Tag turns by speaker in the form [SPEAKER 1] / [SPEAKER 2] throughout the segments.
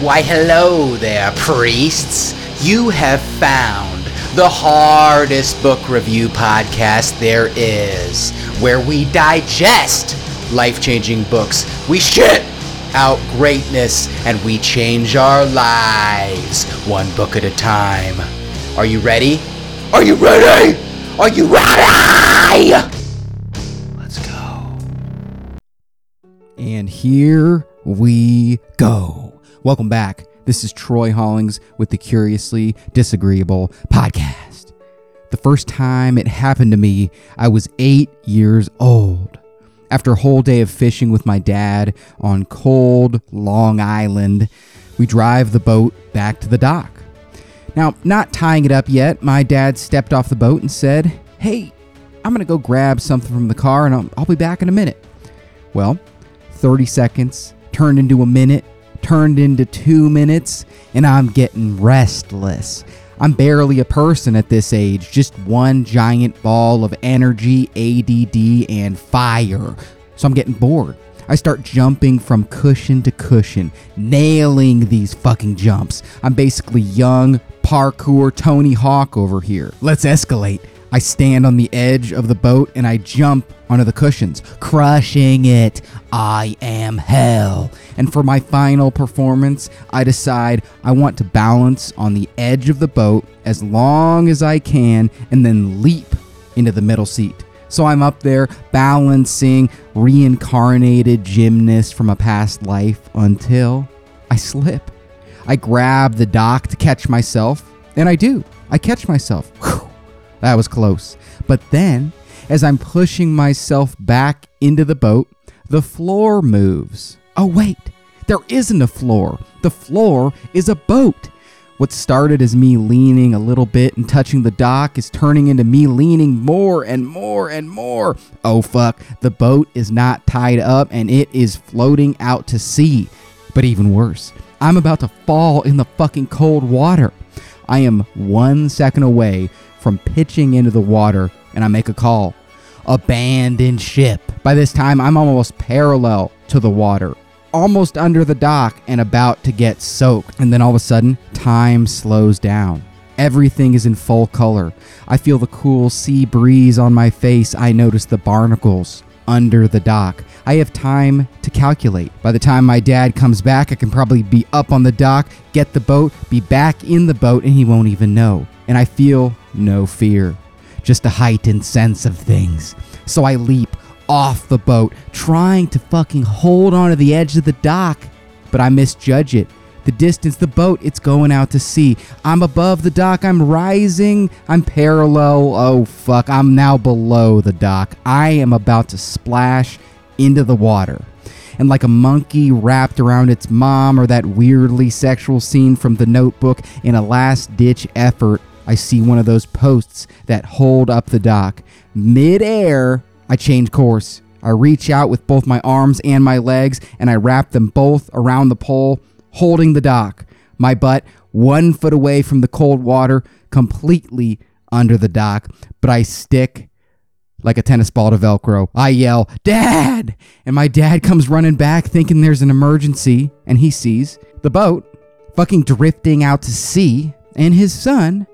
[SPEAKER 1] Why, hello there, priests. You have found the hardest book review podcast there is, where we digest life changing books. We shit out greatness and we change our lives one book at a time. Are you ready? Are you ready? Are you ready? Let's go.
[SPEAKER 2] And here we go. Welcome back. This is Troy Hollings with the Curiously Disagreeable podcast. The first time it happened to me, I was eight years old. After a whole day of fishing with my dad on cold Long Island, we drive the boat back to the dock. Now, not tying it up yet, my dad stepped off the boat and said, Hey, I'm gonna go grab something from the car and I'll, I'll be back in a minute. Well, 30 seconds turned into a minute, turned into two minutes, and I'm getting restless. I'm barely a person at this age, just one giant ball of energy, ADD, and fire. So I'm getting bored. I start jumping from cushion to cushion, nailing these fucking jumps. I'm basically young parkour Tony Hawk over here. Let's escalate. I stand on the edge of the boat and I jump onto the cushions, crushing it. I am hell. And for my final performance, I decide I want to balance on the edge of the boat as long as I can and then leap into the middle seat. So I'm up there balancing reincarnated gymnast from a past life until I slip. I grab the dock to catch myself, and I do. I catch myself. Whew, that was close. But then, as I'm pushing myself back into the boat, the floor moves. Oh, wait, there isn't a floor. The floor is a boat. What started as me leaning a little bit and touching the dock is turning into me leaning more and more and more. Oh fuck, the boat is not tied up and it is floating out to sea. But even worse, I'm about to fall in the fucking cold water. I am one second away from pitching into the water and I make a call. Abandoned ship. By this time, I'm almost parallel to the water almost under the dock and about to get soaked. And then all of a sudden, time slows down. Everything is in full color. I feel the cool sea breeze on my face. I notice the barnacles under the dock. I have time to calculate. By the time my dad comes back, I can probably be up on the dock, get the boat, be back in the boat, and he won't even know. And I feel no fear, just a heightened sense of things. So I leap off the boat, trying to fucking hold onto the edge of the dock. But I misjudge it. The distance, the boat, it's going out to sea. I'm above the dock. I'm rising. I'm parallel. Oh, fuck. I'm now below the dock. I am about to splash into the water. And like a monkey wrapped around its mom, or that weirdly sexual scene from the notebook, in a last ditch effort, I see one of those posts that hold up the dock. Mid air, I change course. I reach out with both my arms and my legs and I wrap them both around the pole, holding the dock. My butt one foot away from the cold water, completely under the dock, but I stick like a tennis ball to Velcro. I yell, Dad! And my dad comes running back thinking there's an emergency, and he sees the boat fucking drifting out to sea, and his son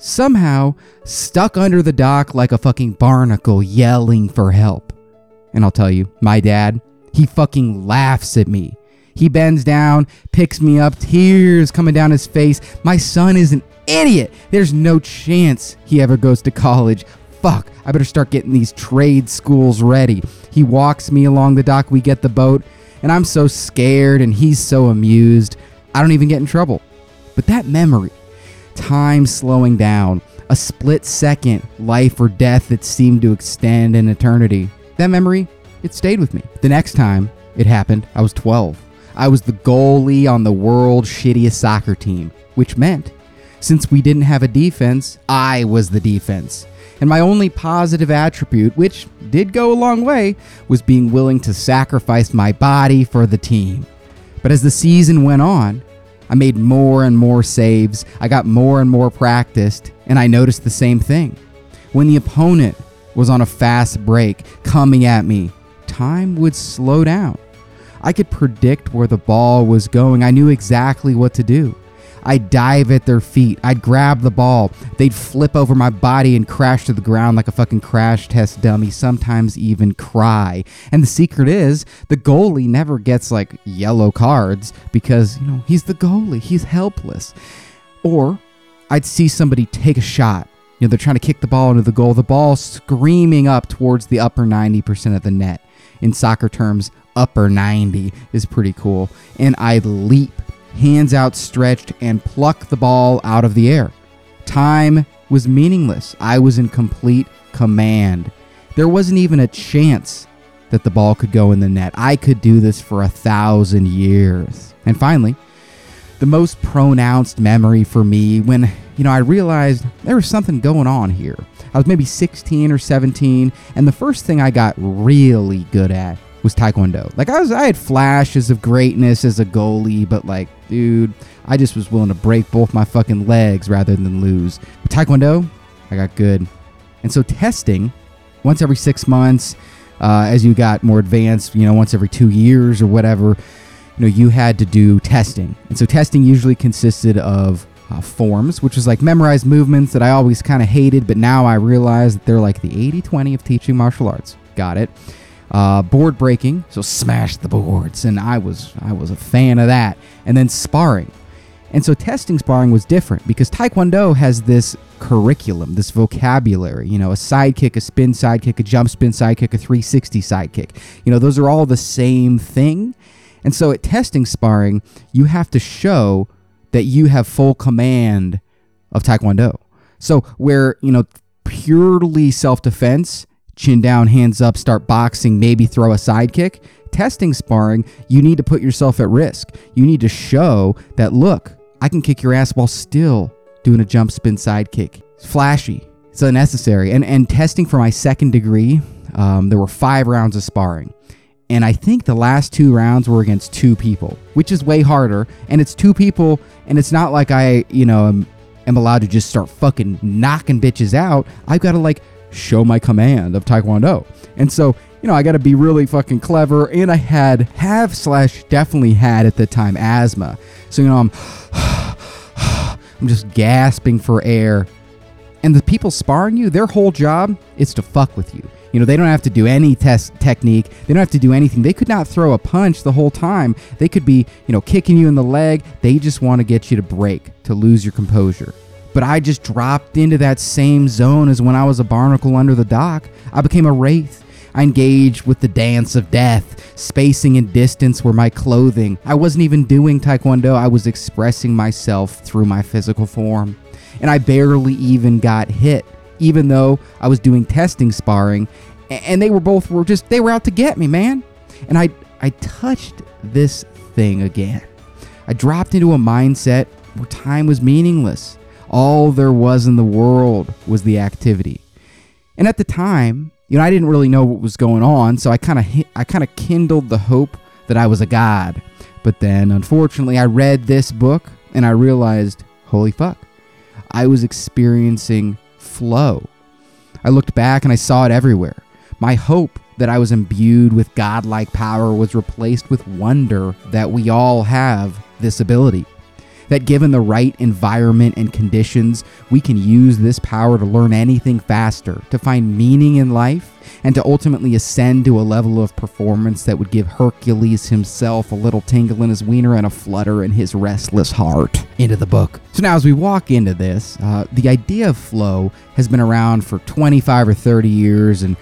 [SPEAKER 2] somehow stuck under the dock like a fucking barnacle yelling for help. And I'll tell you, my dad, he fucking laughs at me. He bends down, picks me up, tears coming down his face. My son is an idiot. There's no chance he ever goes to college. Fuck, I better start getting these trade schools ready. He walks me along the dock, we get the boat, and I'm so scared and he's so amused. I don't even get in trouble. But that memory, time slowing down, a split second, life or death that seemed to extend an eternity. That memory, it stayed with me. The next time it happened, I was 12. I was the goalie on the world's shittiest soccer team, which meant since we didn't have a defense, I was the defense. And my only positive attribute, which did go a long way, was being willing to sacrifice my body for the team. But as the season went on, I made more and more saves, I got more and more practiced, and I noticed the same thing. When the opponent was on a fast break coming at me, time would slow down. I could predict where the ball was going. I knew exactly what to do. I'd dive at their feet. I'd grab the ball. They'd flip over my body and crash to the ground like a fucking crash test dummy, sometimes even cry. And the secret is the goalie never gets like yellow cards because, you know, he's the goalie. He's helpless. Or I'd see somebody take a shot. You know, they're trying to kick the ball into the goal. The ball screaming up towards the upper 90% of the net. In soccer terms, upper 90 is pretty cool. And I'd leap hands outstretched, and pluck the ball out of the air. Time was meaningless. I was in complete command. There wasn't even a chance that the ball could go in the net. I could do this for a thousand years. And finally, the most pronounced memory for me when, you know, I realized there was something going on here. I was maybe 16 or 17, and the first thing I got really good at was taekwondo. Like I was I had flashes of greatness as a goalie, but like, dude, I just was willing to break both my fucking legs rather than lose. But taekwondo, I got good. And so testing once every 6 months uh, as you got more advanced, you know, once every 2 years or whatever, you know, you had to do testing. And so testing usually consisted of uh, forms, which was like memorized movements that I always kind of hated, but now I realize that they're like the 80 20 of teaching martial arts. Got it uh, board breaking, so smash the boards, and I was I was a fan of that. And then sparring, and so testing sparring was different because Taekwondo has this curriculum, this vocabulary. You know, a side kick, a spin side kick, a jump spin side kick, a 360 side kick. You know, those are all the same thing. And so at testing sparring, you have to show that you have full command of Taekwondo. So where you know purely self defense chin down, hands up, start boxing, maybe throw a sidekick. Testing sparring, you need to put yourself at risk. You need to show that, look, I can kick your ass while still doing a jump spin sidekick. It's flashy, it's unnecessary. And, and testing for my second degree, um, there were five rounds of sparring. And I think the last two rounds were against two people, which is way harder. And it's two people, and it's not like I, you know, am, am allowed to just start fucking knocking bitches out. I've got to like show my command of Taekwondo. And so, you know, I got to be really fucking clever. And I had, have slash definitely had at the time asthma. So, you know, I'm, I'm just gasping for air. And the people sparring you, their whole job is to fuck with you. You know, they don't have to do any test technique. They don't have to do anything. They could not throw a punch the whole time. They could be, you know, kicking you in the leg. They just want to get you to break, to lose your composure. But I just dropped into that same zone as when I was a barnacle under the dock. I became a wraith. I engaged with the dance of death. Spacing and distance were my clothing. I wasn't even doing taekwondo, I was expressing myself through my physical form. And I barely even got hit, even though I was doing testing sparring. And they were both were just they were out to get me, man. And I I touched this thing again. I dropped into a mindset where time was meaningless. All there was in the world was the activity. And at the time, you know, I didn't really know what was going on, so I kind of I kind of kindled the hope that I was a god. But then, unfortunately, I read this book and I realized, holy fuck, I was experiencing flow. I looked back and I saw it everywhere. My hope that I was imbued with godlike power was replaced with wonder that we all have this ability that given the right environment and conditions, we can use this power to learn anything faster, to find meaning in life, and to ultimately ascend to a level of performance that would give Hercules himself a little tingle in his wiener and a flutter in his restless heart. Into the book. So now, as we walk into this, uh, the idea of flow has been around for 25 or 30 years and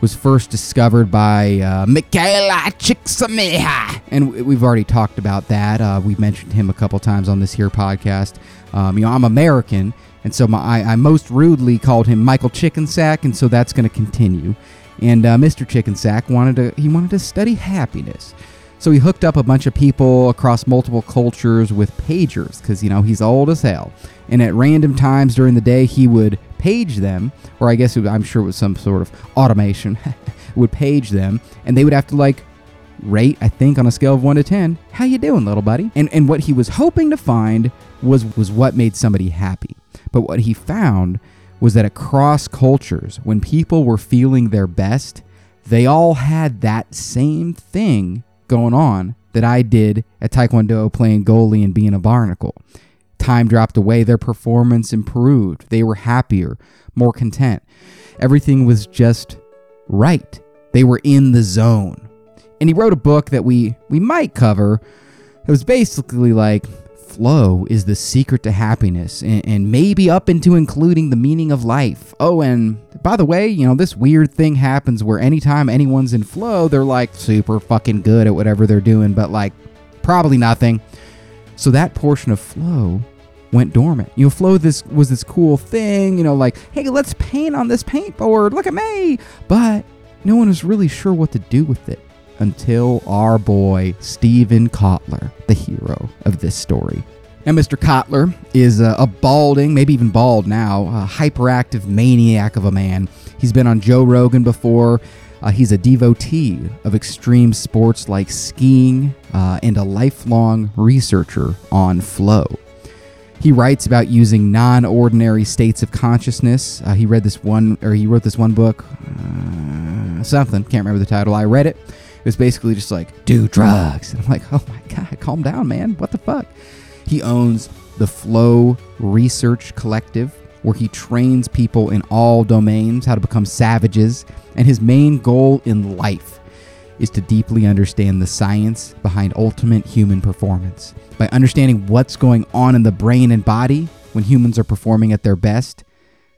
[SPEAKER 2] was first discovered by uh, Michaela Csikszentmihalyi, and we've already talked about that. Uh, we've mentioned him a couple times on this here podcast. Um, you know, I'm American, and so my, I, I, most rudely called him Michael Chicken Sack, and so that's going to continue. And uh, Mr. Chicken Sack wanted to he wanted to study happiness. So he hooked up a bunch of people across multiple cultures with pagers because, you know, he's old as hell. And at random times during the day, he would page them, or I guess I'm sure it was some sort of automation, would page them, and they would have to like rate, I think, on a scale of one to ten, how you doing, little buddy? And and what he was hoping to find was was what made somebody happy. But what he found was that across cultures, when people were feeling their best, they all had that same thing going on that I did at Taekwondo playing goalie and being a barnacle. Time dropped away, their performance improved. They were happier, more content. Everything was just right. They were in the zone. And he wrote a book that we we might cover. It was basically like flow is the secret to happiness and, and, maybe up into including the meaning of life. Oh, and by the way, you know, this weird thing happens where anytime anyone's in flow, they're like super fucking good at whatever they're doing, but like probably nothing. So that portion of flow went dormant. You know, flow this was this cool thing, you know, like, hey, let's paint on this paint board. Look at me. But no one was really sure what to do with it until our boy Steven Kotler, the hero of this story. Now, Mr. Kotler is a, a, balding, maybe even bald now, a hyperactive maniac of a man. He's been on Joe Rogan before. Uh, he's a devotee of extreme sports like skiing uh, and a lifelong researcher on flow. He writes about using non-ordinary states of consciousness. Uh, he read this one, or he wrote this one book, uh, something. Can't remember the title. I read it. It was basically just like, do drugs. And I'm like, oh my God, calm down, man. What the fuck? He owns the Flow Research Collective, where he trains people in all domains how to become savages. And his main goal in life is to deeply understand the science behind ultimate human performance. By understanding what's going on in the brain and body when humans are performing at their best,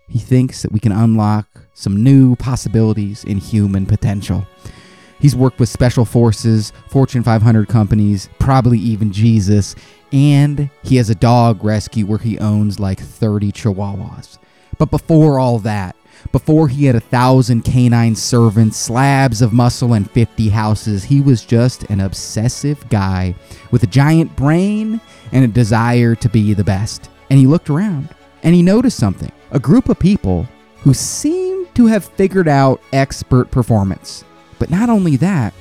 [SPEAKER 2] he thinks that we can unlock some new possibilities in human potential. He's worked with special forces, Fortune 500 companies, probably even Jesus, and he has a dog rescue where he owns like 30 chihuahuas. But before all that, before he had a thousand canine servants, slabs of muscle, and 50 houses, he was just an obsessive guy with a giant brain and a desire to be the best. And he looked around and he noticed something a group of people who seemed to have figured out expert performance. But not only that,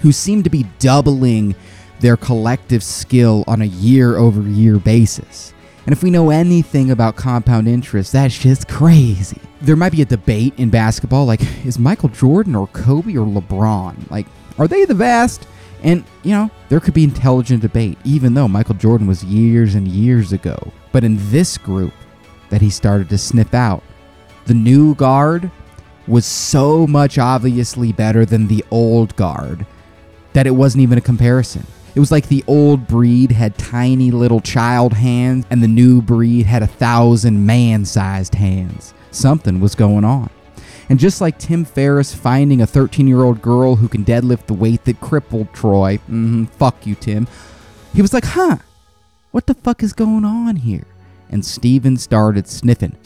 [SPEAKER 2] who seem to be doubling their collective skill on a year over year basis. And if we know anything about compound interest, that's just crazy. There might be a debate in basketball like, is Michael Jordan or Kobe or LeBron? Like, are they the best? And, you know, there could be intelligent debate, even though Michael Jordan was years and years ago. But in this group that he started to sniff out, the new guard was so much obviously better than the old guard that it wasn't even a comparison. It was like the old breed had tiny little child hands and the new breed had a thousand man sized hands. Something was going on. And just like Tim Ferriss finding a 13 year old girl who can deadlift the weight that crippled Troy, mm-hmm, fuck you, Tim, he was like, huh, what the fuck is going on here? And Steven started sniffing.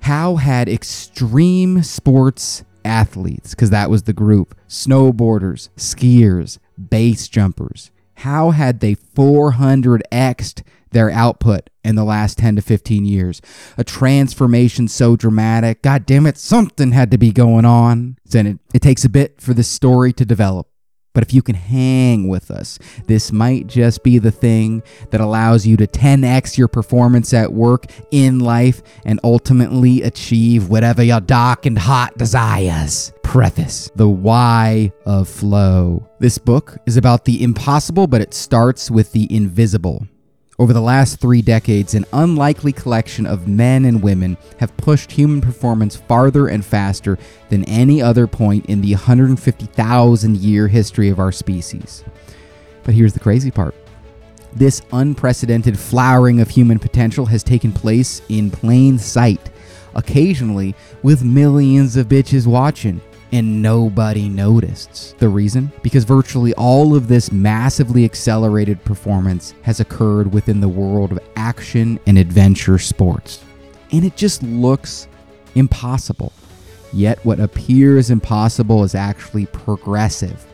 [SPEAKER 2] How had extreme sports athletes, because that was the group, snowboarders, skiers, base jumpers, how had they 400x'd their output in the last 10 to 15 years? A transformation so dramatic, god damn it, something had to be going on. And it, it takes a bit for this story to develop. But if you can hang with us, this might just be the thing that allows you to 10x your performance at work, in life, and ultimately achieve whatever your dark and hot desires. Preface The Why of Flow. This book is about the impossible, but it starts with the invisible. Over the last three decades, an unlikely collection of men and women have pushed human performance farther and faster than any other point in the 150,000 year history of our species. But here's the crazy part this unprecedented flowering of human potential has taken place in plain sight, occasionally with millions of bitches watching and nobody noticed. The reason? Because virtually all of this massively accelerated performance has occurred within the world of action and adventure sports. And it just looks impossible. Yet, what appears impossible is actually progressive.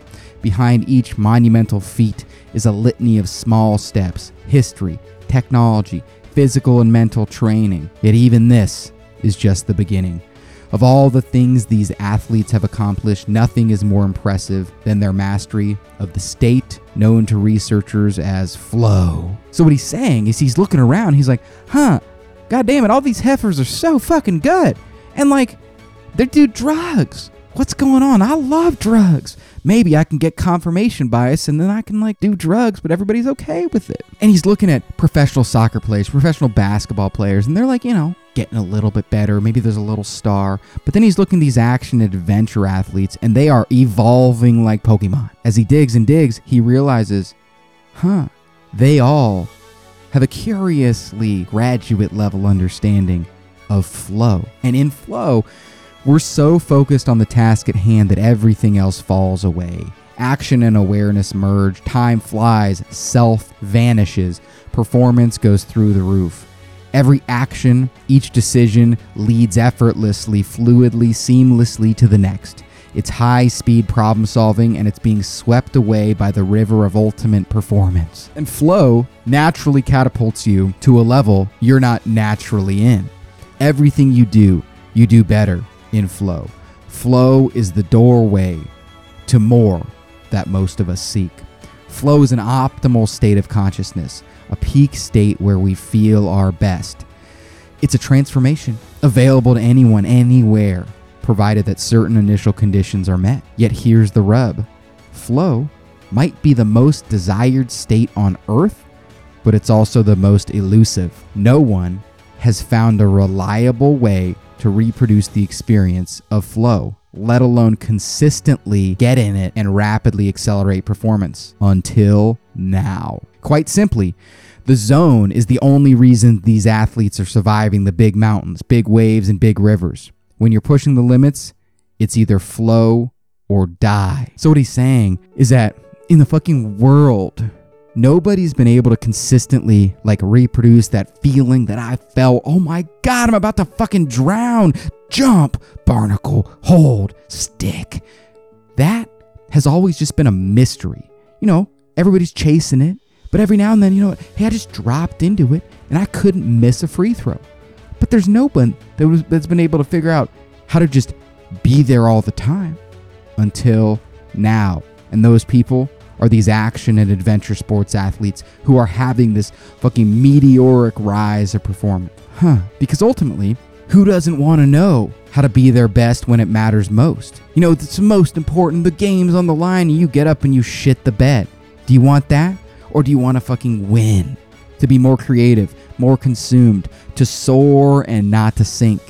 [SPEAKER 2] Behind each monumental feat is a litany of small steps, history, technology, physical and mental training. Yet, even this is just the beginning. Of all the things these athletes have accomplished, nothing is more impressive than their mastery of the state known to researchers as flow. So, what he's saying is he's looking around, he's like, huh, god damn it, all these heifers are so fucking good. And like, they do drugs. What's going on? I love drugs. maybe I can get confirmation bias and then I can like do drugs, but everybody's okay with it. And he's looking at professional soccer players, professional basketball players, and they're like, you know, getting a little bit better. Maybe there's a little star. But then he's looking these action adventure athletes and they are evolving like Pokemon. As he digs and digs, he realizes, huh, they all have a curiously graduate level understanding of flow. And in flow, we're so focused on the task at hand that everything else falls away. Action and awareness merge, time flies, self vanishes, performance goes through the roof. Every action, each decision leads effortlessly, fluidly, seamlessly to the next. It's high speed problem solving and it's being swept away by the river of ultimate performance. And flow naturally catapults you to a level you're not naturally in. Everything you do, you do better in flow. Flow is the doorway to more that most of us seek. Flow is an optimal state of consciousness, a peak state where we feel our best. It's a transformation available to anyone, anywhere provided that certain initial conditions are met. Yet here's the rub flow might be the most desired state on earth, but it's also the most elusive. No one has found a reliable way to reproduce the experience of flow, let alone consistently get in it and rapidly accelerate performance until now. Quite simply, the zone is the only reason these athletes are surviving the big mountains, big waves, and big rivers. When you're pushing the limits, it's either flow or die. So, what he's saying is that in the fucking world, nobody's been able to consistently like reproduce that feeling that I felt. Oh my God, I'm about to fucking drown. Jump, barnacle, hold, stick. That has always just been a mystery. You know, everybody's chasing it, but every now and then, you know, hey, I just dropped into it and I couldn't miss a free throw. But there's no one that was, that's been able to figure out how to just be there all the time until now. And those people are these action and adventure sports athletes who are having this fucking meteoric rise of performance. Huh. Because ultimately, who doesn't want to know how to be their best when it matters most? You know, it's most important. The game's on the line and you get up and you shit the bed. Do you want that? Or do you want to fucking win? To be more creative, more consumed, to soar and not to sink.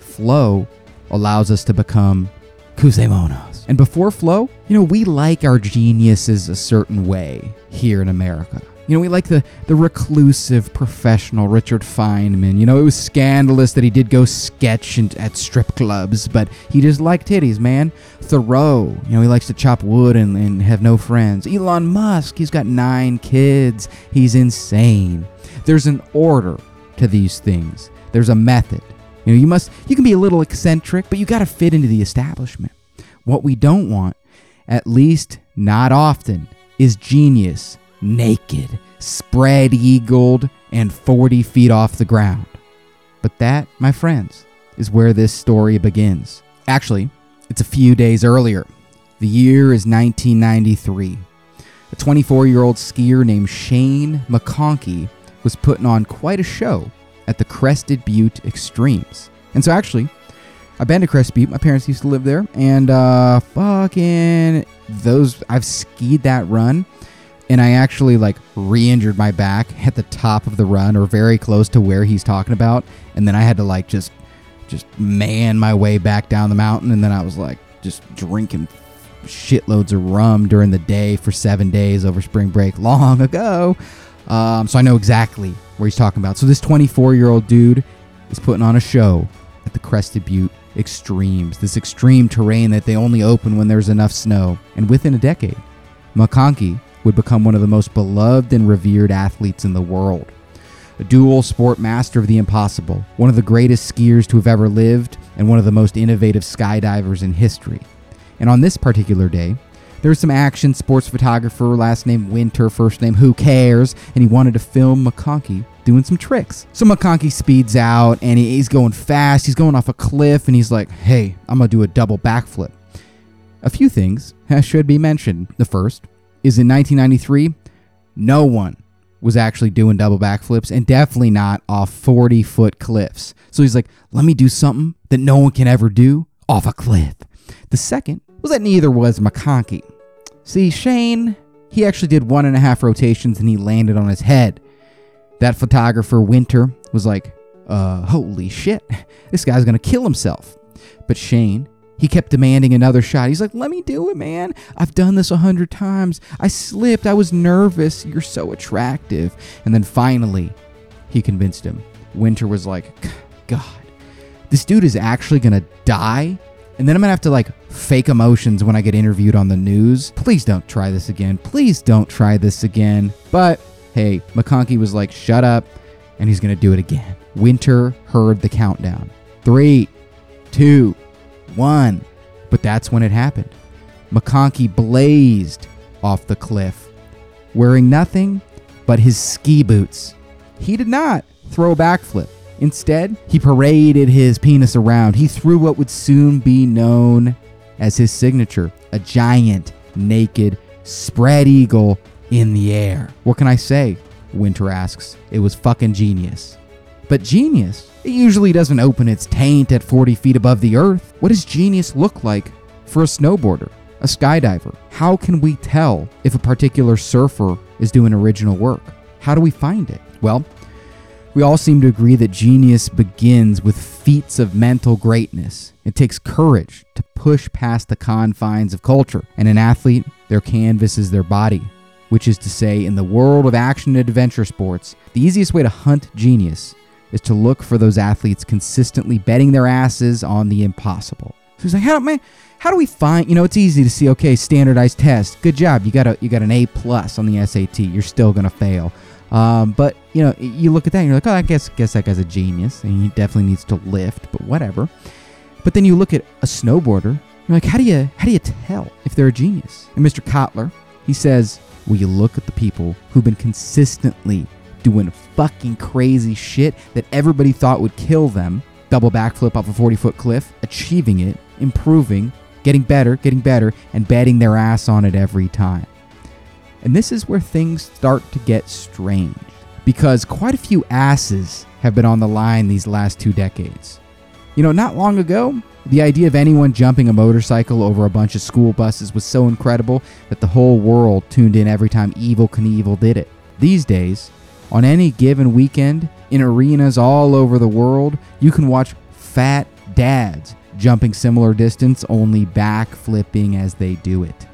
[SPEAKER 2] Flow allows us to become kusemonos. And before flow, you know, we like our geniuses a certain way here in America. You know, we like the, the reclusive professional Richard Feynman. You know, it was scandalous that he did go sketch in, at strip clubs, but he just liked titties, man. Thoreau, you know, he likes to chop wood and, and have no friends. Elon Musk, he's got nine kids. He's insane. There's an order to these things, there's a method. You know, you must, you can be a little eccentric, but you got to fit into the establishment. What we don't want, at least not often, is genius naked, spread eagled, and 40 feet off the ground. But that, my friends, is where this story begins. Actually, it's a few days earlier. The year is 1993. A 24 year old skier named Shane McConkey was putting on quite a show at the Crested Butte Extremes. And so, actually, I've been to Crested Butte. My parents used to live there, and uh, fucking those I've skied that run, and I actually like re-injured my back at the top of the run or very close to where he's talking about, and then I had to like just just man my way back down the mountain, and then I was like just drinking shitloads of rum during the day for seven days over spring break long ago. Um, so I know exactly where he's talking about. So this 24 year old dude is putting on a show at the Crested Butte Extremes, this extreme terrain that they only open when there's enough snow. And within a decade, McConkey would become one of the most beloved and revered athletes in the world. A dual sport master of the impossible, one of the greatest skiers to have ever lived, and one of the most innovative skydivers in history. And on this particular day, there's some action sports photographer, last name Winter, first name who cares, and he wanted to film McConkey doing some tricks. So McConkey speeds out and he's going fast. He's going off a cliff and he's like, hey, I'm going to do a double backflip. A few things should be mentioned. The first is in 1993, no one was actually doing double backflips and definitely not off 40 foot cliffs. So he's like, let me do something that no one can ever do off a cliff. The second was that neither was McConkey. See, Shane, he actually did one and a half rotations and he landed on his head. That photographer, Winter, was like, uh, holy shit, this guy's gonna kill himself. But Shane, he kept demanding another shot. He's like, let me do it, man. I've done this a hundred times. I slipped. I was nervous. You're so attractive. And then finally, he convinced him. Winter was like, God, this dude is actually gonna die and then I'm gonna have to like fake emotions when I get interviewed on the news. Please don't try this again. Please don't try this again. But hey, McConkey was like, shut up, and he's gonna do it again. Winter heard the countdown. Three, two, one. But that's when it happened. McConkey blazed off the cliff, wearing nothing but his ski boots. He did not throw a backflip. Instead, he paraded his penis around. He threw what would soon be known as his signature a giant, naked, spread eagle in the air. What can I say? Winter asks. It was fucking genius. But genius, it usually doesn't open its taint at 40 feet above the earth. What does genius look like for a snowboarder, a skydiver? How can we tell if a particular surfer is doing original work? How do we find it? Well, we all seem to agree that genius begins with feats of mental greatness. It takes courage to push past the confines of culture. And an athlete, their canvas is their body. Which is to say, in the world of action and adventure sports, the easiest way to hunt genius is to look for those athletes consistently betting their asses on the impossible. So he's like, how, man, how do we find? You know, it's easy to see. Okay, standardized test. Good job. You got a you got an A plus on the SAT. You're still gonna fail. Um, but you know, you look at that and you're like, oh, I guess guess that guy's a genius, and he definitely needs to lift, but whatever. But then you look at a snowboarder, you're like, how do you how do you tell if they're a genius? And Mr. Kotler, he says, well, you look at the people who've been consistently doing fucking crazy shit that everybody thought would kill them, double backflip off a 40 foot cliff, achieving it, improving, getting better, getting better, and betting their ass on it every time. And this is where things start to get strange because quite a few asses have been on the line these last two decades. You know, not long ago, the idea of anyone jumping a motorcycle over a bunch of school buses was so incredible that the whole world tuned in every time Evel Knievel did it. These days, on any given weekend, in arenas all over the world, you can watch fat dads jumping similar distance, only back flipping as they do it.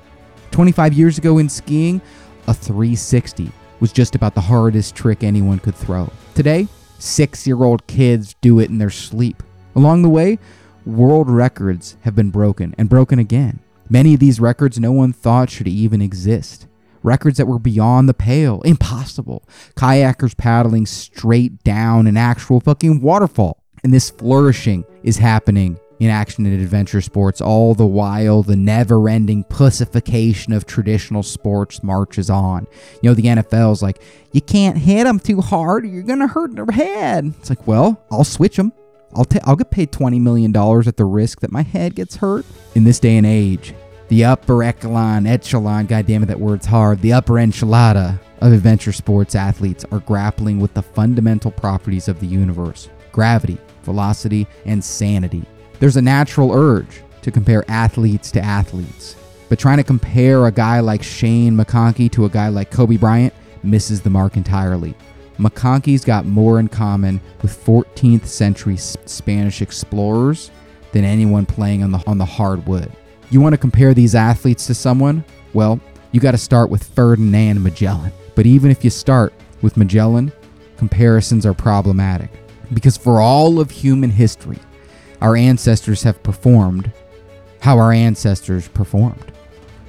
[SPEAKER 2] 25 years ago in skiing, a 360 was just about the hardest trick anyone could throw. Today, six year old kids do it in their sleep. Along the way, world records have been broken and broken again. Many of these records no one thought should even exist. Records that were beyond the pale, impossible. Kayakers paddling straight down an actual fucking waterfall. And this flourishing is happening in action and adventure sports, all the while the never ending pussification of traditional sports marches on. You know, the NFL's like, you can't hit them too hard, you're going to hurt their head. It's like, well, I'll switch them. I'll, ta- I'll get paid $20 million at the risk that my head gets hurt. In this day and age, the upper echelon, echelon, goddammit, that word's hard, the upper enchilada of adventure sports athletes are grappling with the fundamental properties of the universe gravity, velocity, and sanity. There's a natural urge to compare athletes to athletes, but trying to compare a guy like Shane McConkey to a guy like Kobe Bryant misses the mark entirely. McConkey's got more in common with 14th century Spanish explorers than anyone playing on the on the hardwood. You want to compare these athletes to someone? Well, you got to start with Ferdinand Magellan. But even if you start with Magellan, comparisons are problematic because for all of human history, our ancestors have performed how our ancestors performed.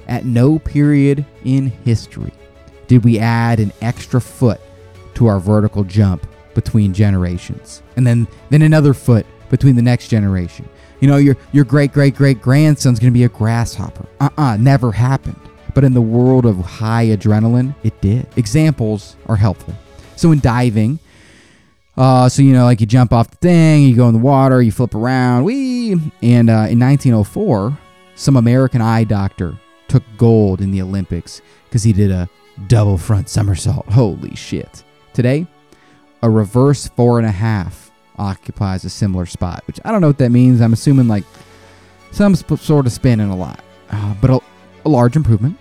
[SPEAKER 2] At no period in history did we add an extra foot to our vertical jump between generations. And then then another foot between the next generation. You know, your your great great great grandson's going to be a grasshopper. Uh-uh, never happened. But in the world of high adrenaline, it did. Examples are helpful. So in diving, uh, so you know, like you jump off the thing, you go in the water, you flip around, wee. And uh, in 1904, some American eye doctor took gold in the Olympics because he did a double front somersault. Holy shit! Today, a reverse four and a half occupies a similar spot, which I don't know what that means. I'm assuming like some sp- sort of spinning a lot. uh, but a, a large improvement,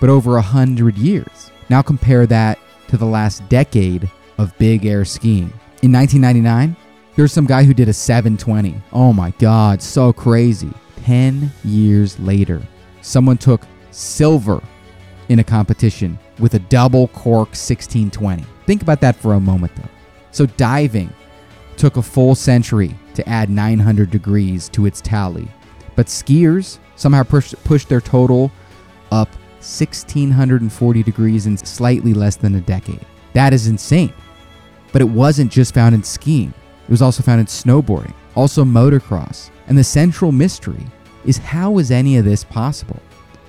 [SPEAKER 2] but over a hundred years. Now compare that to the last decade of big air skiing. In 1999, here's some guy who did a 720. Oh my God, so crazy. 10 years later, someone took silver in a competition with a double cork 1620. Think about that for a moment though. So diving took a full century to add 900 degrees to its tally, but skiers somehow pushed, pushed their total up 1640 degrees in slightly less than a decade. That is insane. But it wasn't just found in skiing, it was also found in snowboarding, also motocross. And the central mystery is how is any of this possible?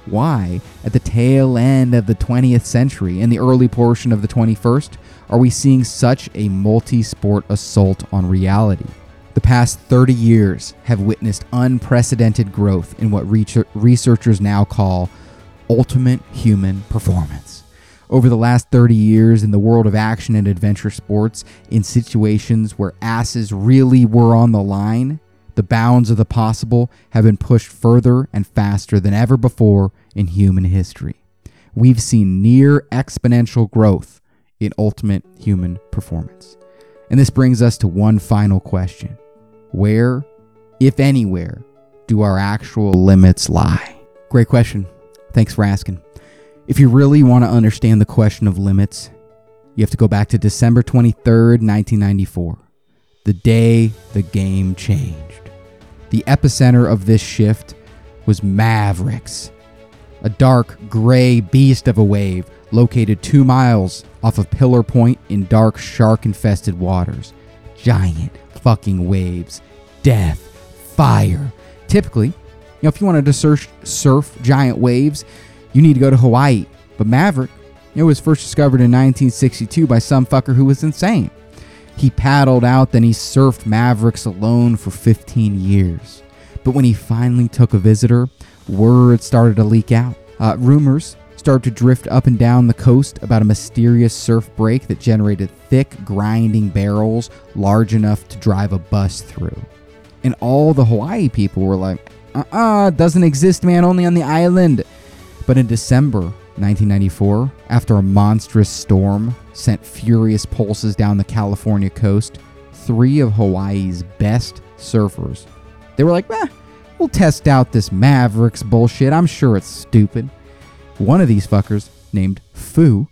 [SPEAKER 2] Why, at the tail end of the 20th century and the early portion of the 21st, are we seeing such a multi sport assault on reality? The past 30 years have witnessed unprecedented growth in what researchers now call ultimate human performance. Over the last 30 years in the world of action and adventure sports, in situations where asses really were on the line, the bounds of the possible have been pushed further and faster than ever before in human history. We've seen near exponential growth in ultimate human performance. And this brings us to one final question Where, if anywhere, do our actual limits lie? Great question. Thanks for asking. If you really want to understand the question of limits, you have to go back to December 23rd, 1994, the day the game changed. The epicenter of this shift was Mavericks, a dark, gray beast of a wave located two miles off of Pillar Point in dark, shark infested waters. Giant fucking waves, death, fire. Typically, know, if you wanted to surf, surf giant waves, you need to go to Hawaii. But Maverick, it was first discovered in 1962 by some fucker who was insane. He paddled out, then he surfed Mavericks alone for 15 years. But when he finally took a visitor, word started to leak out. Uh, rumors started to drift up and down the coast about a mysterious surf break that generated thick, grinding barrels large enough to drive a bus through. And all the Hawaii people were like, uh-uh, doesn't exist, man, only on the island. But in December 1994, after a monstrous storm sent furious pulses down the California coast, three of Hawaii's best surfers, they were like, eh, we'll test out this Mavericks bullshit. I'm sure it's stupid. One of these fuckers, named Foo,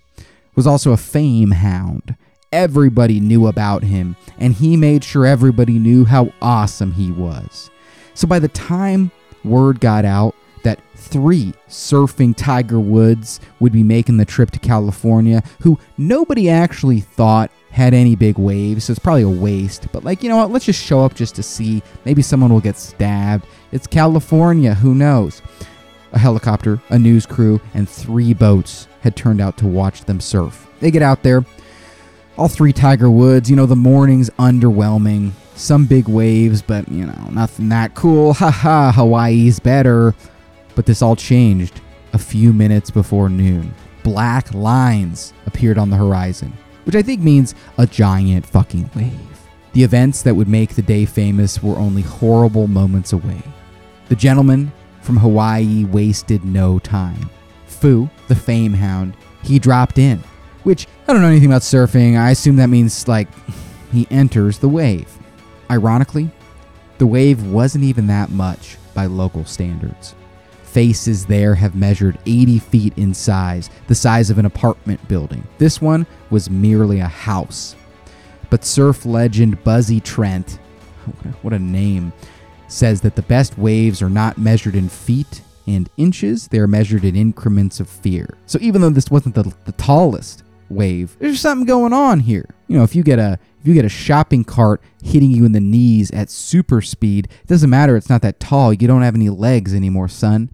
[SPEAKER 2] was also a fame hound. Everybody knew about him, and he made sure everybody knew how awesome he was. So by the time word got out that three surfing Tiger Woods would be making the trip to California, who nobody actually thought had any big waves, so it's probably a waste. But, like, you know what? Let's just show up just to see. Maybe someone will get stabbed. It's California, who knows? A helicopter, a news crew, and three boats had turned out to watch them surf. They get out there. All three Tiger Woods, you know, the morning's underwhelming some big waves, but you know, nothing that cool. Haha, Hawaii's better. But this all changed a few minutes before noon. Black lines appeared on the horizon, which I think means a giant fucking wave. The events that would make the day famous were only horrible moments away. The gentleman from Hawaii wasted no time. Foo, the fame hound, he dropped in, which I don't know anything about surfing. I assume that means like he enters the wave. Ironically, the wave wasn't even that much by local standards. Faces there have measured 80 feet in size, the size of an apartment building. This one was merely a house. But surf legend Buzzy Trent, what a name, says that the best waves are not measured in feet and inches, they are measured in increments of fear. So even though this wasn't the, the tallest wave, there's something going on here. You know, if you get a if you get a shopping cart hitting you in the knees at super speed, it doesn't matter, it's not that tall. You don't have any legs anymore, son.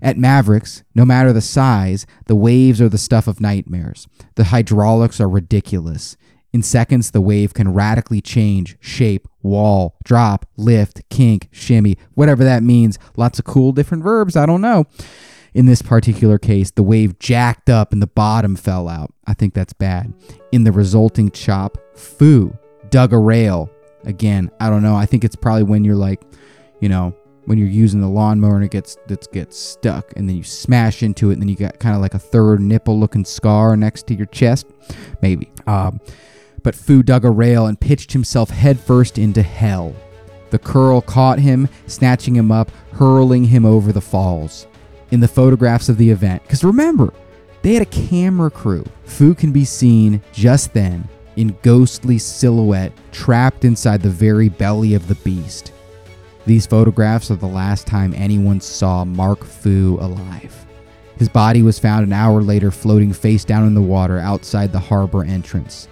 [SPEAKER 2] At Mavericks, no matter the size, the waves are the stuff of nightmares. The hydraulics are ridiculous. In seconds, the wave can radically change shape, wall, drop, lift, kink, shimmy, whatever that means. Lots of cool different verbs, I don't know. In this particular case, the wave jacked up and the bottom fell out. I think that's bad. In the resulting chop, Foo, dug a rail. Again, I don't know. I think it's probably when you're like, you know, when you're using the lawnmower and it gets gets stuck and then you smash into it and then you got kind of like a third nipple looking scar next to your chest maybe um, but Foo dug a rail and pitched himself headfirst into hell the curl caught him snatching him up hurling him over the falls in the photographs of the event because remember they had a camera crew Foo can be seen just then in ghostly silhouette trapped inside the very belly of the beast these photographs are the last time anyone saw Mark Foo alive. His body was found an hour later floating face down in the water outside the harbor entrance.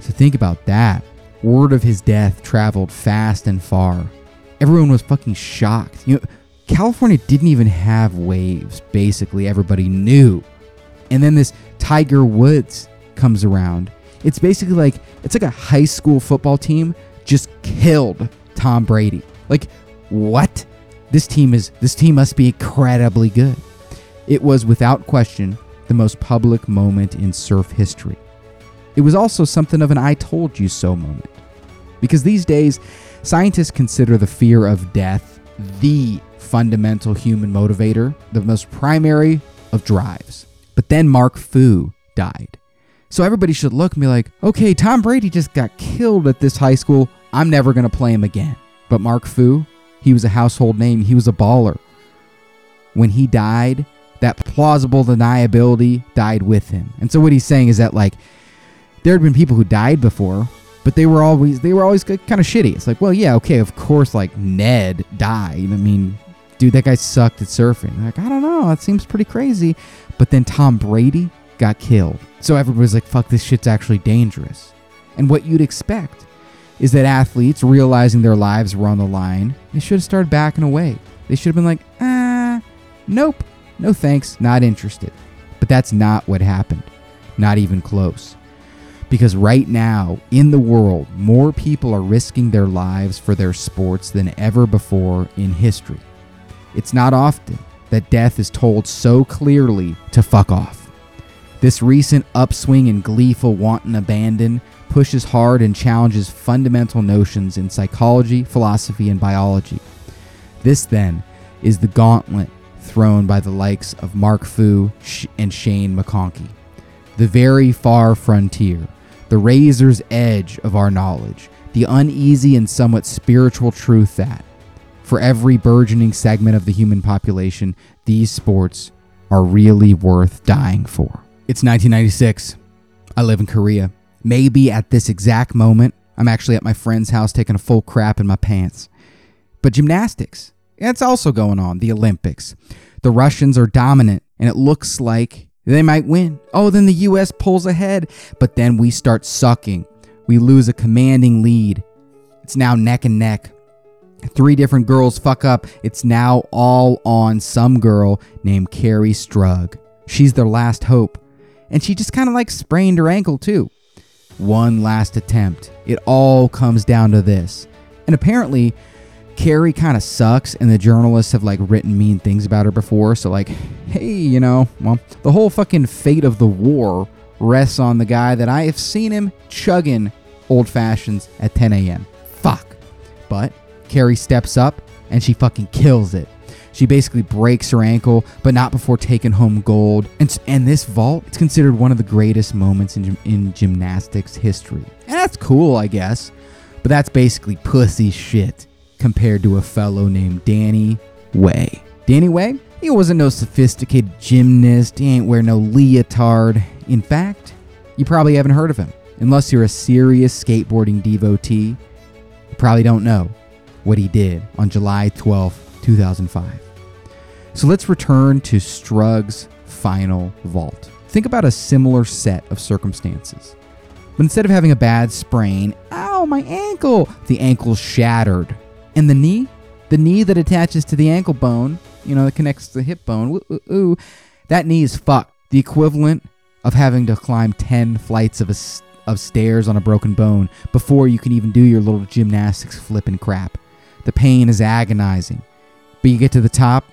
[SPEAKER 2] So think about that. Word of his death traveled fast and far. Everyone was fucking shocked. You know, California didn't even have waves, basically, everybody knew. And then this Tiger Woods comes around. It's basically like it's like a high school football team just killed Tom Brady. Like what? This team is this team must be incredibly good. It was without question the most public moment in surf history. It was also something of an I told you so moment. Because these days, scientists consider the fear of death the fundamental human motivator, the most primary of drives. But then Mark Foo died. So everybody should look and be like, okay, Tom Brady just got killed at this high school. I'm never going to play him again. But Mark Foo, he was a household name. He was a baller. When he died, that plausible deniability died with him. And so what he's saying is that like there had been people who died before, but they were always they were always kind of shitty. It's like, well, yeah, okay, of course, like Ned died. I mean, dude, that guy sucked at surfing. Like, I don't know, that seems pretty crazy. But then Tom Brady got killed, so everybody's like, fuck, this shit's actually dangerous. And what you'd expect is that athletes realizing their lives were on the line, they should have started backing away. They should have been like, ah, nope, no thanks, not interested. But that's not what happened. Not even close. Because right now, in the world, more people are risking their lives for their sports than ever before in history. It's not often that death is told so clearly to fuck off. This recent upswing in gleeful wanton abandon pushes hard and challenges fundamental notions in psychology, philosophy, and biology. This, then, is the gauntlet thrown by the likes of Mark Foo and Shane McConkey. The very far frontier, the razor's edge of our knowledge, the uneasy and somewhat spiritual truth that, for every burgeoning segment of the human population, these sports are really worth dying for. It's 1996. I live in Korea. Maybe at this exact moment, I'm actually at my friend's house taking a full crap in my pants. But gymnastics, it's also going on, the Olympics. The Russians are dominant, and it looks like they might win. Oh, then the US pulls ahead, but then we start sucking. We lose a commanding lead. It's now neck and neck. Three different girls fuck up. It's now all on some girl named Kerri Strug. She's their last hope. And she just kind of like sprained her ankle too one last attempt. It all comes down to this. And apparently, Kerri kind of sucks, and the journalists have like written mean things about her before. So, like, hey, you know, well, the whole fucking fate of the war rests on the guy that I have seen him chugging old fashions at 10 a.m. Fuck. But Kerri steps up and she fucking kills it. She basically breaks her ankle, but not before taking home gold. And, and this vault, it's considered one of the greatest moments in, in gymnastics history. And that's cool, I guess. But that's basically pussy shit compared to a fellow named Danny Way. Danny Way? He wasn't no sophisticated gymnast. He ain't wear no leotard. In fact, you probably haven't heard of him. Unless you're a serious skateboarding devotee, you probably don't know what he did on July 12th, 2005. So let's return to Strug's final vault. Think about a similar set of circumstances. But instead of having a bad sprain, ow, my ankle, the ankle shattered. And the knee? The knee that attaches to the ankle bone, you know, that connects to the hip bone, ooh, ooh, ooh, that knee is fucked. The equivalent of having to climb 10 flights of, a, of stairs on a broken bone before you can even do your little gymnastics flipping crap. The pain is agonizing. But you get to the top,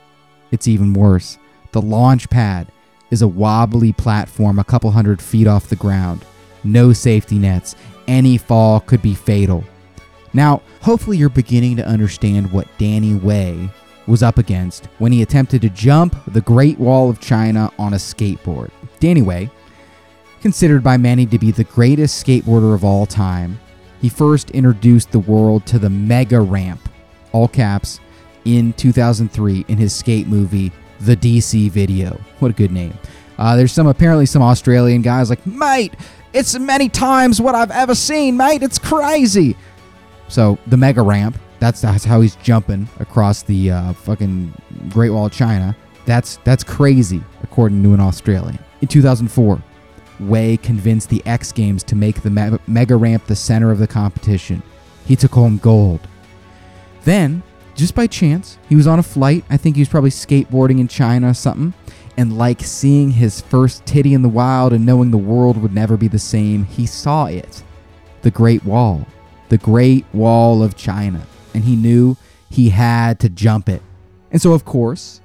[SPEAKER 2] it's even worse. The launch pad is a wobbly platform a couple hundred feet off the ground. No safety nets. Any fall could be fatal. Now, hopefully, you're beginning to understand what Danny Way was up against when he attempted to jump the Great Wall of China on a skateboard. Danny Way, considered by many to be the greatest skateboarder of all time, he first introduced the world to the mega ramp, all caps, in 2003 in his skate movie, The DC Video. What a good name. Uh, there's some apparently some Australian guys like, mate, it's many times what I've ever seen, mate. It's crazy. So the mega ramp, that's, that's how he's jumping across the uh, fucking Great Wall of China. That's that's crazy, according to an Australian. In 2004, Way convinced the X Games to make the me- mega ramp the center of the competition. He took home gold. Then, just by chance, he was on a flight. I think he was probably skateboarding in China or something. And like seeing his first titty in the wild and knowing the world would never be the same, he saw it. The Great Wall. The Great Wall of China. And he knew he had to jump it. And so, of course,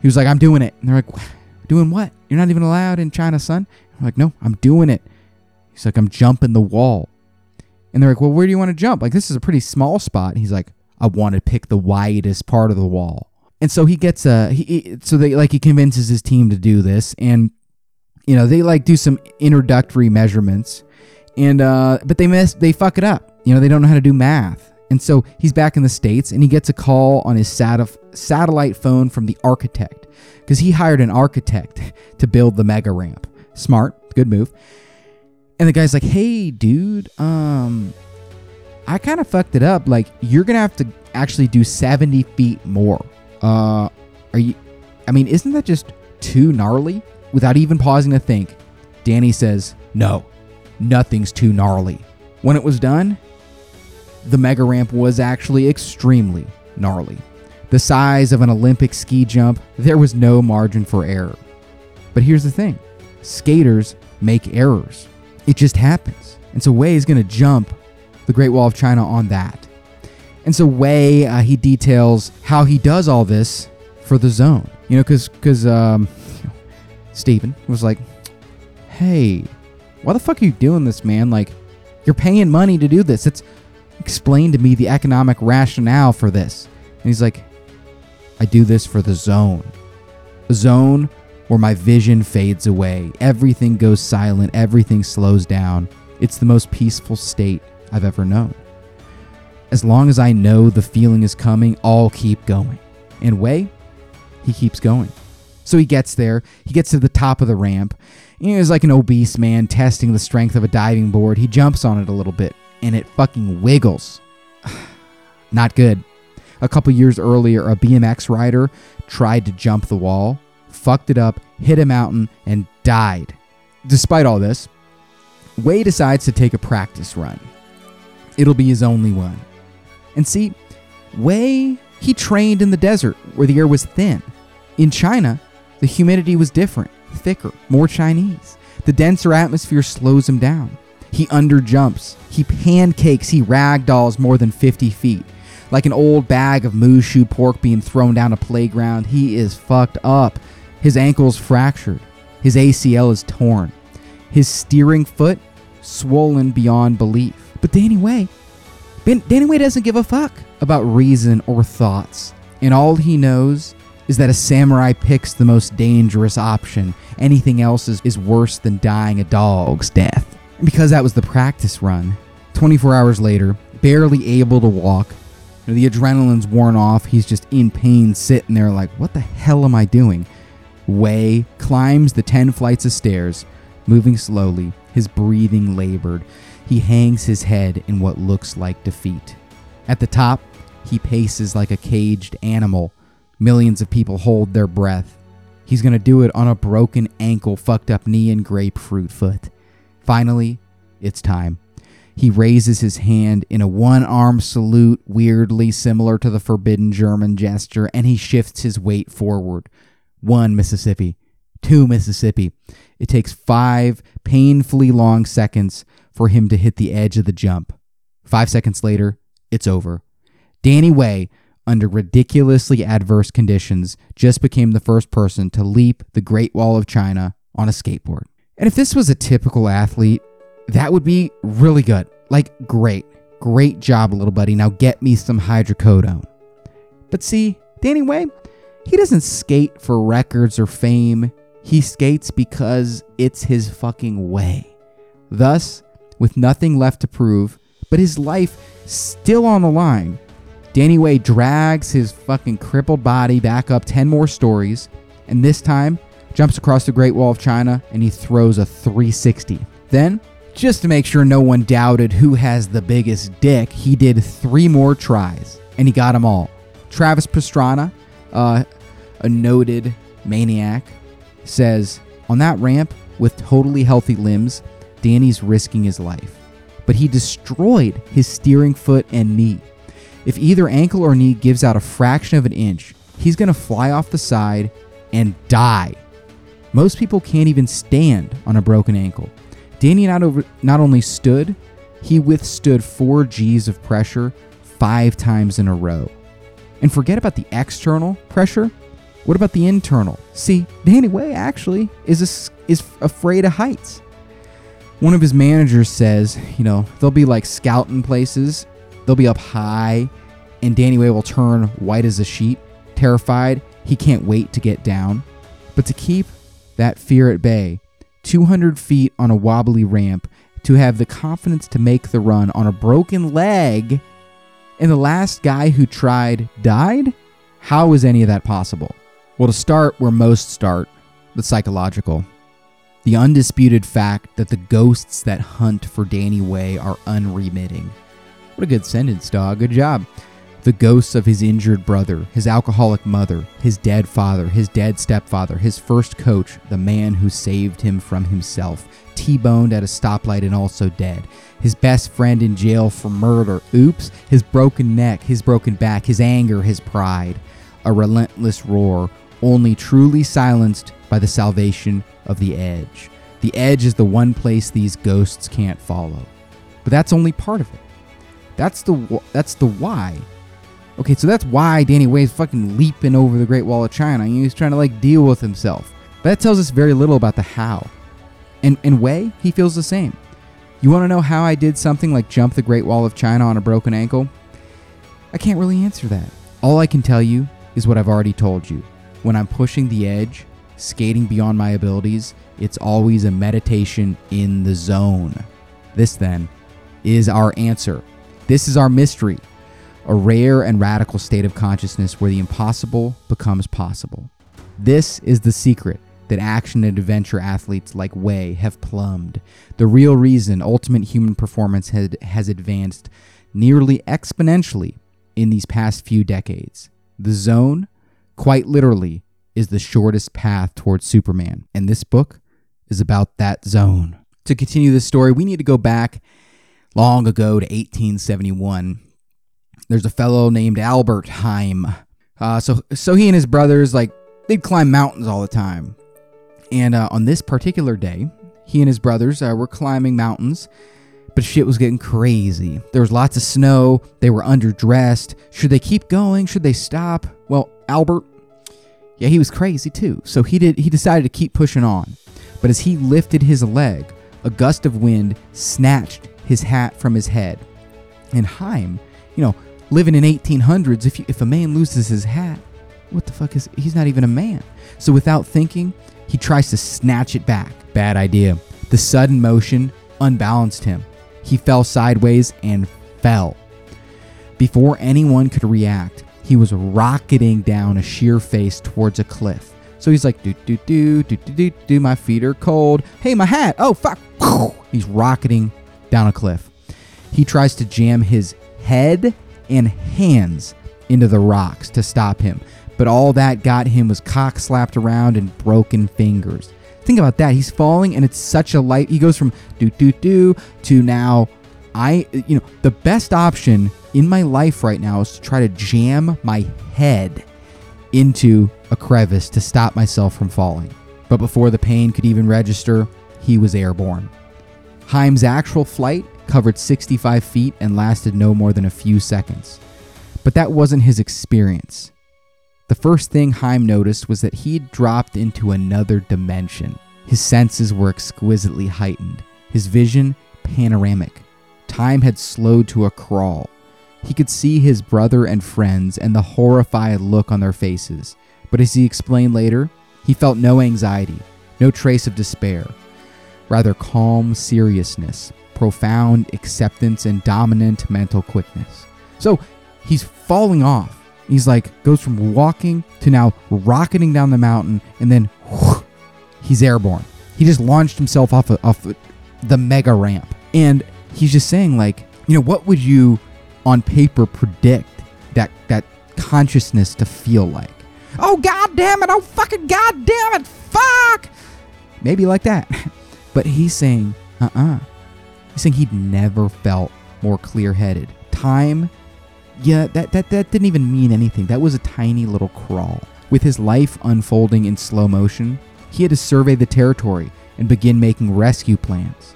[SPEAKER 2] he was like, I'm doing it. And they're like, Doing what? You're not even allowed in China, son. I'm like, No, I'm doing it. He's like, I'm jumping the wall. And they're like, Well, where do you want to jump? Like, this is a pretty small spot. And he's like, I want to pick the widest part of the wall. And so he gets a, he, so they like, he convinces his team to do this. And, you know, they like do some introductory measurements. And, uh, but they mess, they fuck it up. You know, they don't know how to do math. And so he's back in the States and he gets a call on his sat- satellite phone from the architect because he hired an architect to build the mega ramp. Smart, good move. And the guy's like, "Hey, dude, um, I kind of fucked it up. Like, you're gonna have to actually do 70 feet more. Uh, are you? I mean, isn't that just too gnarly?" Without even pausing to think, Danny says, "No, nothing's too gnarly." When it was done, the mega ramp was actually extremely gnarly. The size of an Olympic ski jump, there was no margin for error. But here's the thing skaters make errors, it just happens. And so Way is going to jump the Great Wall of China on that. And so Way, uh, he details how he does all this for the zone. You know, because because um, Stephen was like, "Hey, why the fuck are you doing this, man? Like, you're paying money to do this. It's explain to me the economic rationale for this." And he's like, "I do this for the zone. The zone where my vision fades away. Everything goes silent. Everything slows down. It's the most peaceful state I've ever known." As long as I know the feeling is coming, I'll keep going. And Way, he keeps going. So he gets there. He gets to the top of the ramp. He is like an obese man testing the strength of a diving board. He jumps on it a little bit, and it fucking wiggles. Not good. A couple years earlier, a BMX rider tried to jump the wall, fucked it up, hit a mountain, and died. Despite all this, Way decides to take a practice run. It'll be his only one. And see, Way, he trained in the desert where the air was thin. In China, the humidity was different, thicker, more Chinese. The denser atmosphere slows him down. He underjumps, he pancakes, he ragdolls more than 50 feet. Like an old bag of mooshu pork being thrown down a playground, he is fucked up. His ankle's fractured. His ACL is torn. His steering foot swollen beyond belief. But Danny Way, Danny Way doesn't give a fuck about reason or thoughts. And all he knows is that a samurai picks the most dangerous option. Anything else is, is worse than dying a dog's death. Because that was the practice run, 24 hours later, barely able to walk, you know, the adrenaline's worn off, he's just in pain sitting there like, what the hell am I doing? Way climbs the 10 flights of stairs, moving slowly, his breathing labored. He hangs his head in what looks like defeat. At the top, he paces like a caged animal. Millions of people hold their breath. He's gonna do it on a broken ankle, fucked up knee, and grapefruit foot. Finally, it's time. He raises his hand in a one arm salute, weirdly similar to the forbidden German gesture, and he shifts his weight forward. One Mississippi, two Mississippi. It takes five painfully long seconds for him to hit the edge of the jump. Five seconds later, it's over. Danny Way, under ridiculously adverse conditions, just became the first person to leap the Great Wall of China on a skateboard. And if this was a typical athlete, that would be really good. Like, great. Great job, little buddy. Now get me some hydrocodone. But see, Danny Way, he doesn't skate for records or fame. He skates because it's his fucking way. Thus, with nothing left to prove, but his life still on the line, Danny Way drags his fucking crippled body back up 10 more stories, and this time jumps across the Great Wall of China and he throws a 360. Then, just to make sure no one doubted who has the biggest dick, he did three more tries and he got them all. Travis Pastrana, uh, a noted maniac, says on that ramp with totally healthy limbs, Danny's risking his life. But he destroyed his steering foot and knee. If either ankle or knee gives out a fraction of an inch, he's going to fly off the side and die. Most people can't even stand on a broken ankle. Danny not, over, not only stood, he withstood 4 G's of pressure five times in a row. And forget about the external pressure. What about the internal? See, Danny Way actually is a, is afraid of heights. One of his managers says, you know, they'll be like scouting places. They'll be up high, and Danny Way will turn white as a sheet, terrified. He can't wait to get down. But to keep that fear at bay, 200 feet on a wobbly ramp, to have the confidence to make the run on a broken leg, and the last guy who tried died? How is any of that possible? Well, to start where most start, the psychological. The undisputed fact that the ghosts that hunt for Danny Way are unremitting. What a good sentence, dog. Good job. The ghosts of his injured brother, his alcoholic mother, his dead father, his dead stepfather, his first coach, the man who saved him from himself, T boned at a stoplight and also dead, his best friend in jail for murder, oops, his broken neck, his broken back, his anger, his pride. A relentless roar, only truly silenced by the salvation of the edge. The edge is the one place these ghosts can't follow. But that's only part of it. That's the that's the why. Okay, so that's why Danny Way's fucking leaping over the Great Wall of China. He's trying to like deal with himself. But that tells us very little about the how. And and Way, he feels the same. You want to know how I did something like jump the Great Wall of China on a broken ankle? I can't really answer that. All I can tell you is what I've already told you. When I'm pushing the edge, skating beyond my abilities, it's always a meditation in the zone. This, then, is our answer. This is our mystery, a rare and radical state of consciousness where the impossible becomes possible. This is the secret that action and adventure athletes like Way have plumbed. The real reason ultimate human performance had, has advanced nearly exponentially in these past few decades. The zone, quite literally, is the shortest path towards Superman. And this book is about that zone. To continue this story, we need to go back long ago to 1871. There's a fellow named Albert Heim. Uh, so, so he and his brothers, like, they'd climb mountains all the time. And uh, on this particular day, he and his brothers uh, were climbing mountains, but shit was getting crazy. There was lots of snow. They were underdressed. Should they keep going? Should they stop? Well, Albert yeah, he was crazy too. So he did he decided to keep pushing on. But as he lifted his leg, a gust of wind snatched his hat from his head. And Heim, you know, living in 1800s, if you, if a man loses his hat, what the fuck is he's not even a man. So without thinking, he tries to snatch it back. Bad idea. The sudden motion unbalanced him. He fell sideways and fell. Before anyone could react, he was rocketing down a sheer face towards a cliff. So he's like, do, do, do, do, do, do, do, my feet are cold. Hey, my hat. Oh, fuck. He's rocketing down a cliff. He tries to jam his head and hands into the rocks to stop him. But all that got him was cock slapped around and broken fingers. Think about that. He's falling and it's such a light. He goes from do, do, do to now I, you know, the best option in my life right now is to try to jam my head into a crevice to stop myself from falling. But before the pain could even register, he was airborne. Heim's actual flight covered 65 feet and lasted no more than a few seconds. But that wasn't his experience. The first thing Heim noticed was that he'd dropped into another dimension. His senses were exquisitely heightened, his vision panoramic. Time had slowed to a crawl. He could see his brother and friends and the horrified look on their faces. But as he explained later, he felt no anxiety, no trace of despair, rather calm seriousness, profound acceptance, and dominant mental quickness. So he's falling off. He's like, goes from walking to now rocketing down the mountain, and then whoosh, he's airborne. He just launched himself off, of, off the mega ramp. And he's just saying, like, you know, what would you on paper predict that, that consciousness to feel like? Oh, god damn it. Oh, fucking god damn it. Fuck. Maybe like that. But he's saying, uh uh-uh. uh. He's saying he'd never felt more clear headed. Time, yeah, that, that, that didn't even mean anything. That was a tiny little crawl. With his life unfolding in slow motion, he had to survey the territory and begin making rescue plans.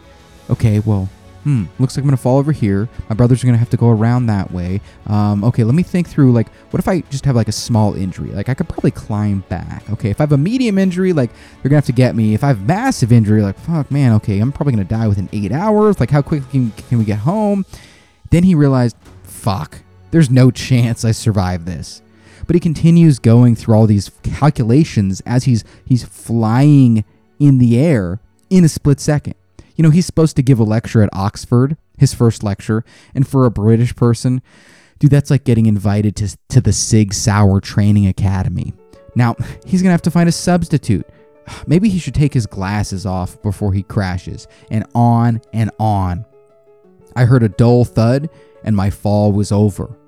[SPEAKER 2] Okay, well, hmm, looks like I'm gonna fall over here. My brothers are gonna have to go around that way. Um, okay, let me think through. Like, what if I just have like a small injury? Like, I could probably climb back. Okay, if I have a medium injury, like they're gonna have to get me. If I have massive injury, like fuck, man, okay, I'm probably gonna die within eight hours. Like, how quickly can, can we get home? Then he realized, fuck, there's no chance I survive this. But he continues going through all these calculations as he's he's flying in the air in a split second. You know, he's supposed to give a lecture at Oxford, his first lecture, and for a British person, dude, that's like getting invited to, to the Sig Sauer Training Academy. Now, he's gonna have to find a substitute. Maybe he should take his glasses off before he crashes, and on and on. I heard a dull thud, and my fall was over.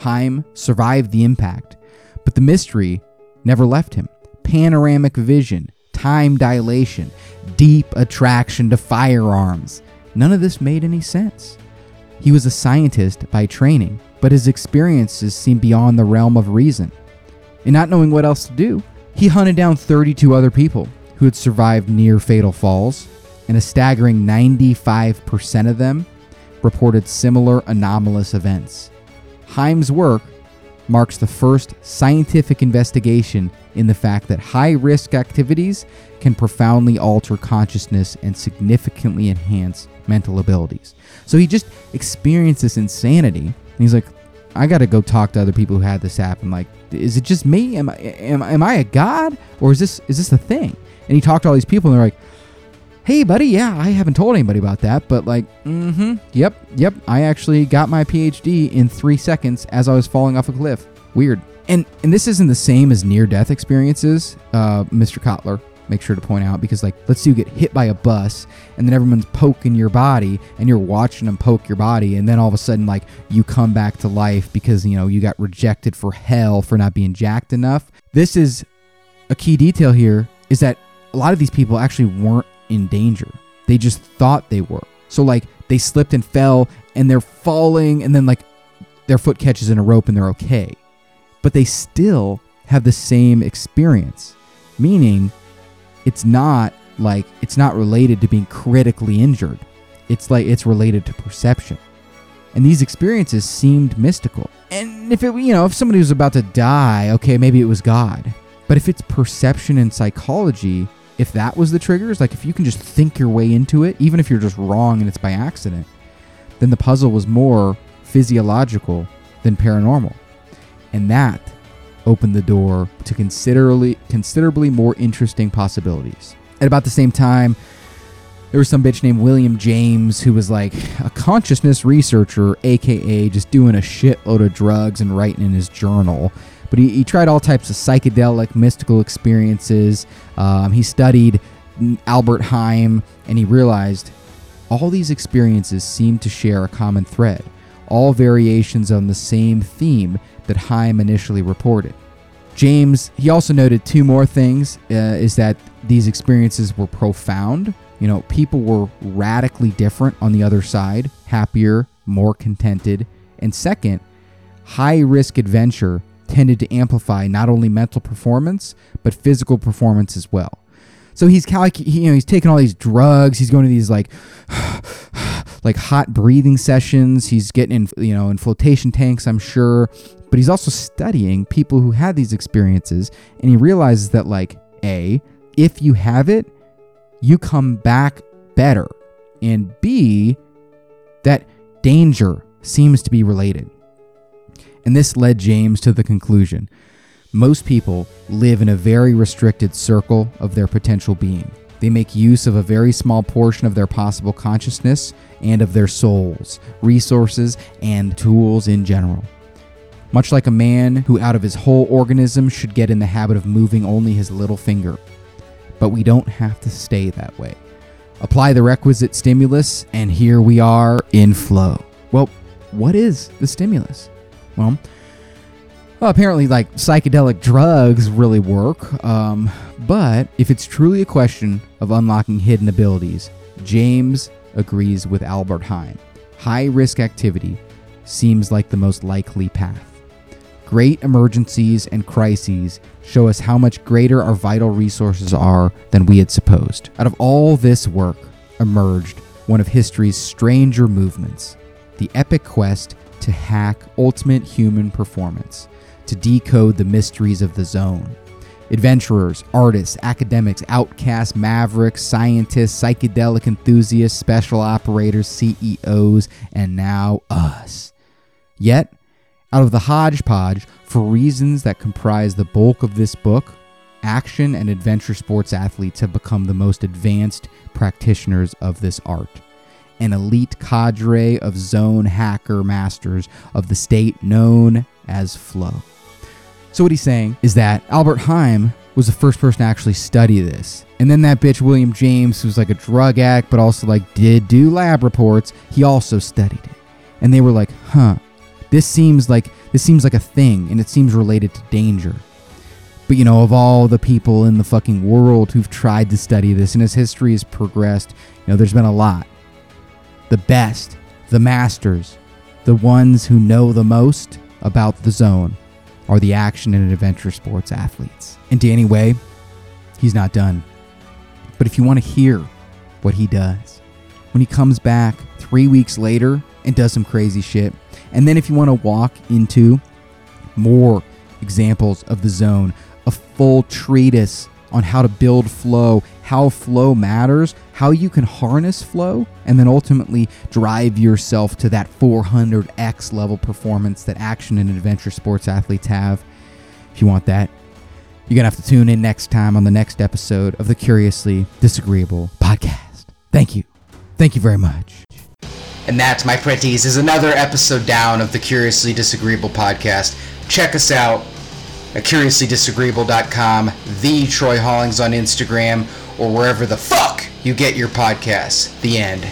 [SPEAKER 2] Heim survived the impact, but the mystery never left him. Panoramic vision, time dilation, deep attraction to firearms. None of this made any sense. He was a scientist by training, but his experiences seemed beyond the realm of reason. And not knowing what else to do, he hunted down 32 other people who had survived near fatal falls, and a staggering 95% of them reported similar anomalous events. Heim's work marks the first scientific investigation in the fact that high risk activities can profoundly alter consciousness and significantly enhance mental abilities. So he just experienced this insanity. And he's like, I got to go talk to other people who had this happen. Like, is it just me? Am I, am, am I a god? Or is this, is this a thing? And he talked to all these people and they're like, hey buddy yeah i haven't told anybody about that but like mm-hmm. yep yep i actually got my phd in three seconds as i was falling off a cliff. Weird. And and this isn't the same as near death experiences uh, mr kotler make sure to point out because like let's say you get hit by a bus and then everyone's poking your body and you're watching them poke your body and then all of a sudden like you come back to life because you know you got rejected for hell for not being jacked enough. This is a key detail here is that a lot of these people actually weren't in danger. They just thought they were. So like they slipped and fell and they're falling and then like their foot catches in a rope and they're okay. But they still have the same experience. Meaning it's not like it's not related to being critically injured. It's like it's related to perception. And these experiences seemed mystical. And if it you know, if somebody was about to die, okay, maybe it was God. But if it's perception and psychology, if that was the triggers, like if you can just think your way into it, even if you're just wrong and it's by accident, then the puzzle was more physiological than paranormal. And that opened the door to considerably considerably more interesting possibilities. At about the same time, there was some bitch named William James who was like a consciousness researcher, aka just doing a shitload of drugs and writing in his journal. But he, he tried all types of psychedelic, mystical experiences. Um, he studied Albert Heim, and he realized all these experiences seem to share a common thread, all variations on the same theme that Heim initially reported. James, he also noted two more things uh, is that these experiences were profound. You know, people were radically different on the other side, happier, more contented. And second, high risk adventure tended to amplify not only mental performance but physical performance as well. So he's calc- he, you know he's taking all these drugs. He's going to these like like hot breathing sessions. He's getting in you know in flotation tanks, I'm sure. But he's also studying people who had these experiences, and he realizes that like a if you have it, you come back better, and b that danger seems to be related. And this led James to the conclusion most people live in a very restricted circle of their potential being. They make use of a very small portion of their possible consciousness and of their souls, resources, and tools in general. Much like a man who, out of his whole organism, should get in the habit of moving only his little finger. But we don't have to stay that way. Apply the requisite stimulus, and here we are in flow. Well, what is the stimulus? Well, well, apparently, like psychedelic drugs really work. Um, but if it's truly a question of unlocking hidden abilities, James agrees with Albert Heim. High risk activity seems like the most likely path. Great emergencies and crises show us how much greater our vital resources are than we had supposed. Out of all this work emerged one of history's stranger movements the epic quest to hack ultimate human performance to decode the mysteries of the zone. Adventurers, artists, academics, outcasts, mavericks, scientists, psychedelic enthusiasts, special operators, CEOs, and now us. Yet, out of the hodgepodge, for reasons that comprise the bulk of this book, action and adventure sports athletes have become the most advanced practitioners of this art. An elite cadre of zone hacker masters of the state known as Flow. So what he's saying is that Albert Heim was the first person to actually study this. And then that bitch William James, who's like a drug addict but also like did do lab reports, he also studied it. And they were like, "Huh. This seems like this seems like a thing and it seems related to danger." But you know, of all the people in the fucking world who've tried to study this and as history has progressed, you know, there's been a lot. The best, the masters, the ones who know the most about the zone are the action and adventure sports athletes. And Danny Way, he's not done. But if you want to hear what he does, when he comes back three weeks later and does some crazy shit, and then if you want to walk into more examples of the zone, a full treatise on how to build flow, how flow matters, how you can harness flow, and then ultimately drive yourself to that 400x level performance that action and adventure sports athletes have. If you want that, you're going to have to tune in next time on the next episode of the Curiously Disagreeable podcast. Thank you. Thank you very much.
[SPEAKER 1] And that, my pretties, is another episode down of the Curiously Disagreeable podcast. Check us out at CuriouslyDisagreeable.com, the Troy Hollings on Instagram, or wherever the fuck you get your podcasts. The end.